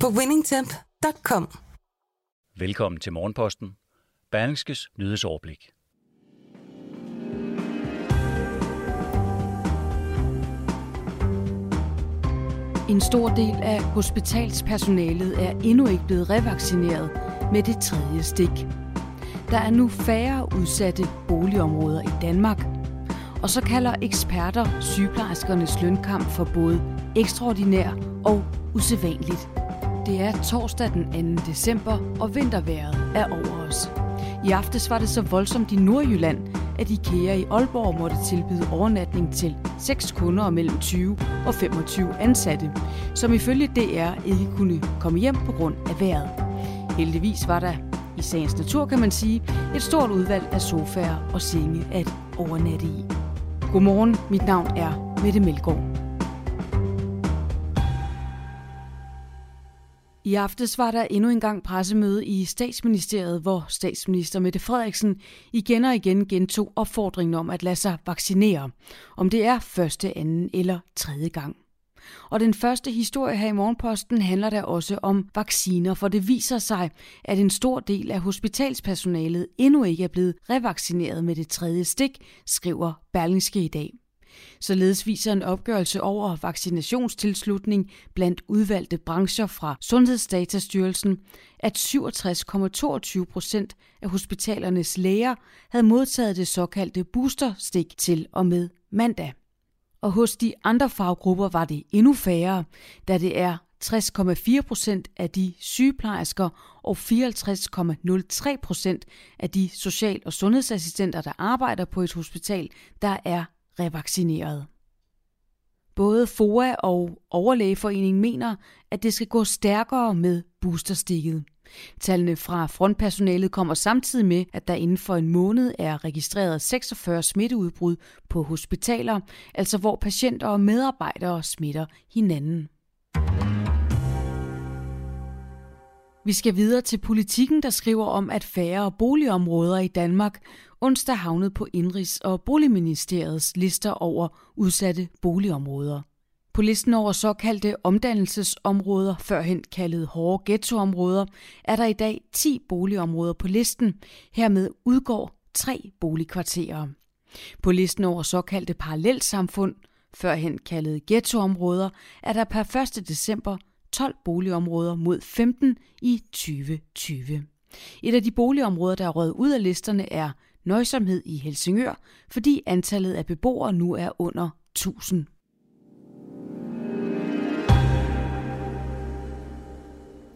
på winningtemp.com. Velkommen til Morgenposten. Berlingskes nyhedsoverblik. En stor del af hospitalspersonalet er endnu ikke blevet revaccineret med det tredje stik. Der er nu færre udsatte boligområder i Danmark, og så kalder eksperter sygeplejerskernes lønkamp for både ekstraordinær og usædvanligt. Det er torsdag den 2. december, og vinterværet er over os. I aftes var det så voldsomt i Nordjylland, at IKEA i Aalborg måtte tilbyde overnatning til seks kunder og mellem 20 og 25 ansatte, som ifølge DR ikke kunne komme hjem på grund af vejret. Heldigvis var der i sagens natur, kan man sige, et stort udvalg af sofaer og senge at overnatte i. Godmorgen, mit navn er Mette Melgaard. I aftes var der endnu en gang pressemøde i statsministeriet, hvor statsminister Mette Frederiksen igen og igen gentog opfordringen om at lade sig vaccinere, om det er første, anden eller tredje gang. Og den første historie her i Morgenposten handler der også om vacciner, for det viser sig, at en stor del af hospitalspersonalet endnu ikke er blevet revaccineret med det tredje stik, skriver Berlingske i dag. Således viser en opgørelse over vaccinationstilslutning blandt udvalgte brancher fra Sundhedsdatastyrelsen, at 67,22 procent af hospitalernes læger havde modtaget det såkaldte boosterstik til og med mandag. Og hos de andre faggrupper var det endnu færre, da det er 60,4 procent af de sygeplejersker og 54,03 procent af de social- og sundhedsassistenter, der arbejder på et hospital, der er revaccineret. Både FOA og Overlægeforeningen mener, at det skal gå stærkere med boosterstikket. Tallene fra frontpersonalet kommer samtidig med, at der inden for en måned er registreret 46 smitteudbrud på hospitaler, altså hvor patienter og medarbejdere smitter hinanden. Vi skal videre til politikken, der skriver om, at færre boligområder i Danmark onsdag havnet på Indrigs- og Boligministeriets lister over udsatte boligområder. På listen over såkaldte omdannelsesområder, førhen kaldet hårde ghettoområder, er der i dag 10 boligområder på listen. Hermed udgår tre boligkvarterer. På listen over såkaldte parallelsamfund, førhen kaldet ghettoområder, er der per 1. december 12 boligområder mod 15 i 2020. Et af de boligområder, der er røget ud af listerne, er nøjsomhed i Helsingør, fordi antallet af beboere nu er under 1000.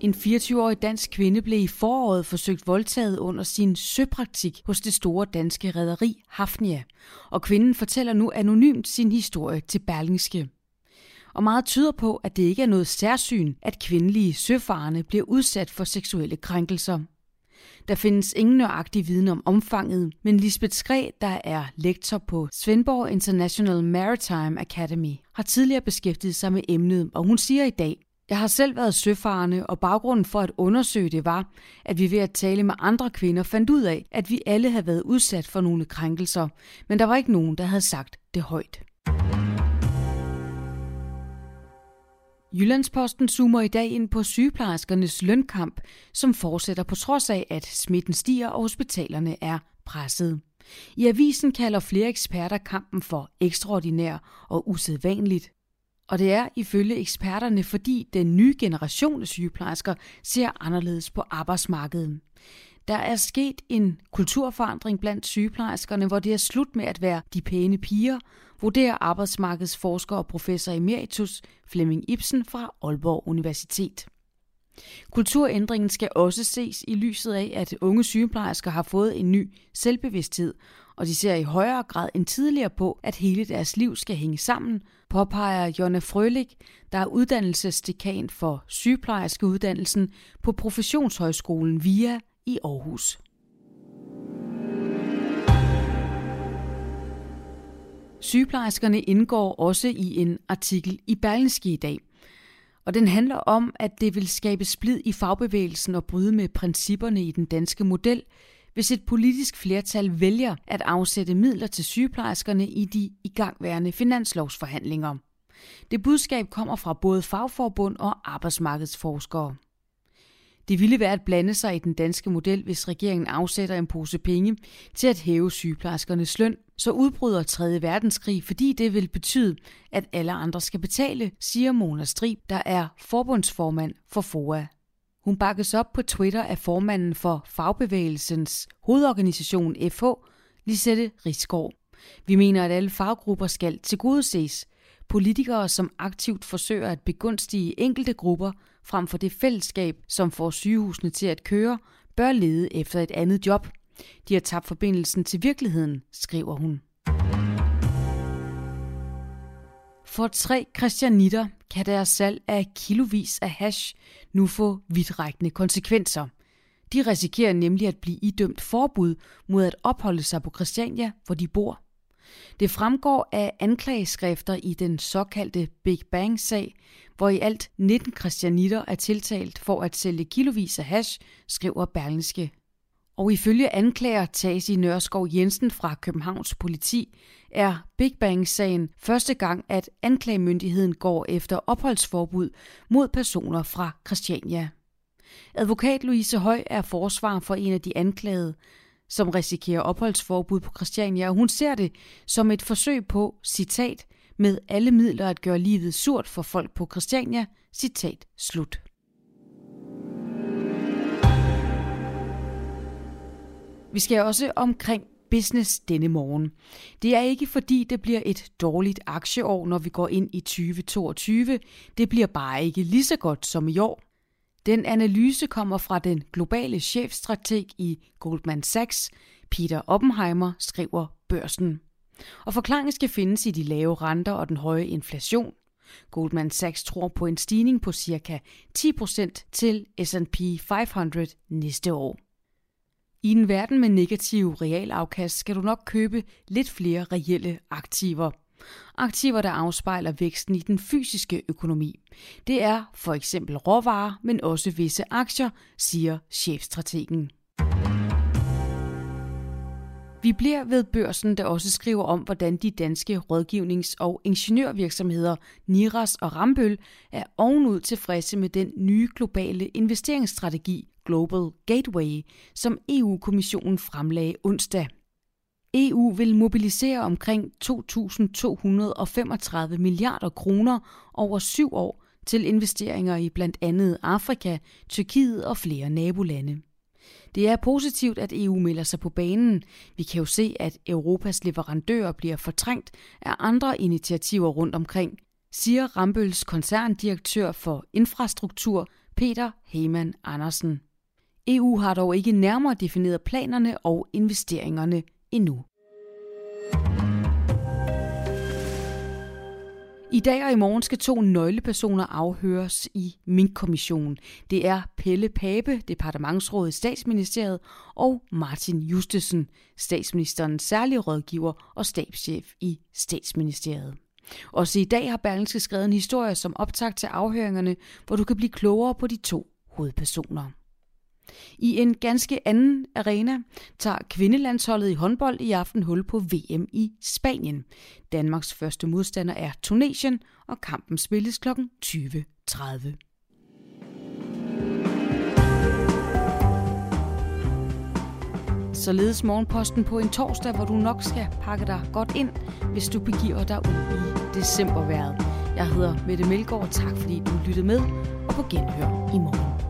En 24-årig dansk kvinde blev i foråret forsøgt voldtaget under sin søpraktik hos det store danske rederi Hafnia, og kvinden fortæller nu anonymt sin historie til Berlingske. Og meget tyder på, at det ikke er noget særsyn, at kvindelige søfarende bliver udsat for seksuelle krænkelser. Der findes ingen nøjagtig viden om omfanget, men Lisbeth Skræ, der er lektor på Svendborg International Maritime Academy, har tidligere beskæftiget sig med emnet, og hun siger i dag, jeg har selv været søfarende, og baggrunden for at undersøge det var, at vi ved at tale med andre kvinder fandt ud af, at vi alle havde været udsat for nogle krænkelser, men der var ikke nogen, der havde sagt det højt. Jyllandsposten zoomer i dag ind på sygeplejerskernes lønkamp, som fortsætter på trods af, at smitten stiger og hospitalerne er presset. I avisen kalder flere eksperter kampen for ekstraordinær og usædvanligt. Og det er ifølge eksperterne, fordi den nye generation af sygeplejersker ser anderledes på arbejdsmarkedet. Der er sket en kulturforandring blandt sygeplejerskerne, hvor det er slut med at være de pæne piger, vurderer arbejdsmarkedsforsker og professor emeritus Flemming Ibsen fra Aalborg Universitet. Kulturændringen skal også ses i lyset af, at unge sygeplejersker har fået en ny selvbevidsthed, og de ser i højere grad end tidligere på, at hele deres liv skal hænge sammen, påpeger Jonna Frølik, der er uddannelsesdekan for sygeplejerskeuddannelsen på Professionshøjskolen VIA i Aarhus. Sygeplejerskerne indgår også i en artikel i Berlingske i dag. Og den handler om, at det vil skabe splid i fagbevægelsen og bryde med principperne i den danske model, hvis et politisk flertal vælger at afsætte midler til sygeplejerskerne i de igangværende finanslovsforhandlinger. Det budskab kommer fra både fagforbund og arbejdsmarkedsforskere. Det ville være at blande sig i den danske model, hvis regeringen afsætter en pose penge til at hæve sygeplejerskernes løn, så udbryder 3. verdenskrig, fordi det vil betyde, at alle andre skal betale, siger Mona Strib, der er forbundsformand for FOA. Hun bakkes op på Twitter af formanden for fagbevægelsens hovedorganisation FH, Lisette Rigsgaard. Vi mener, at alle faggrupper skal tilgodeses. Politikere, som aktivt forsøger at begunstige enkelte grupper frem for det fællesskab, som får sygehusene til at køre, bør lede efter et andet job. De har tabt forbindelsen til virkeligheden, skriver hun. For tre christianitter kan deres salg af kilovis af hash nu få vidtrækkende konsekvenser. De risikerer nemlig at blive idømt forbud mod at opholde sig på Christiania, hvor de bor. Det fremgår af anklageskrifter i den såkaldte Big Bang-sag, hvor i alt 19 christianitter er tiltalt for at sælge kilovis af hash, skriver Berlingske. Og ifølge anklager Tasi Nørskov Jensen fra Københavns politi, er Big Bang-sagen første gang, at anklagemyndigheden går efter opholdsforbud mod personer fra Christiania. Advokat Louise Høj er forsvar for en af de anklagede, som risikerer opholdsforbud på Christiania, og hun ser det som et forsøg på, citat, med alle midler at gøre livet surt for folk på Christiania, citat slut. Vi skal også omkring business denne morgen. Det er ikke fordi, det bliver et dårligt aktieår, når vi går ind i 2022. Det bliver bare ikke lige så godt som i år. Den analyse kommer fra den globale chefstrateg i Goldman Sachs, Peter Oppenheimer, skriver børsen. Og forklaringen skal findes i de lave renter og den høje inflation. Goldman Sachs tror på en stigning på ca. 10% til S&P 500 næste år. I en verden med negative realafkast skal du nok købe lidt flere reelle aktiver. Aktiver, der afspejler væksten i den fysiske økonomi. Det er for eksempel råvarer, men også visse aktier, siger chefstrategen. Vi bliver ved børsen, der også skriver om, hvordan de danske rådgivnings- og ingeniørvirksomheder Niras og Rambøl er ovenud tilfredse med den nye globale investeringsstrategi Global Gateway, som EU-kommissionen fremlagde onsdag. EU vil mobilisere omkring 2.235 milliarder kroner over syv år til investeringer i blandt andet Afrika, Tyrkiet og flere nabolande. Det er positivt, at EU melder sig på banen. Vi kan jo se, at Europas leverandører bliver fortrængt af andre initiativer rundt omkring, siger Rambøls koncerndirektør for infrastruktur, Peter Heyman Andersen. EU har dog ikke nærmere defineret planerne og investeringerne endnu. I dag og i morgen skal to nøglepersoner afhøres i Mink-kommissionen. Det er Pelle Pape, departementsråd i statsministeriet, og Martin Justesen, statsministerens særlige rådgiver og stabschef i statsministeriet. Også i dag har Berlingske skrevet en historie som optag til afhøringerne, hvor du kan blive klogere på de to hovedpersoner. I en ganske anden arena tager kvindelandsholdet i håndbold i aften hul på VM i Spanien. Danmarks første modstander er Tunesien, og kampen spilles kl. 20.30. Således morgenposten på en torsdag, hvor du nok skal pakke dig godt ind, hvis du begiver dig ud i decemberværet. Jeg hedder Mette Melgaard. Tak fordi du lyttede med, og på genhør i morgen.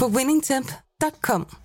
på winningtemp.com.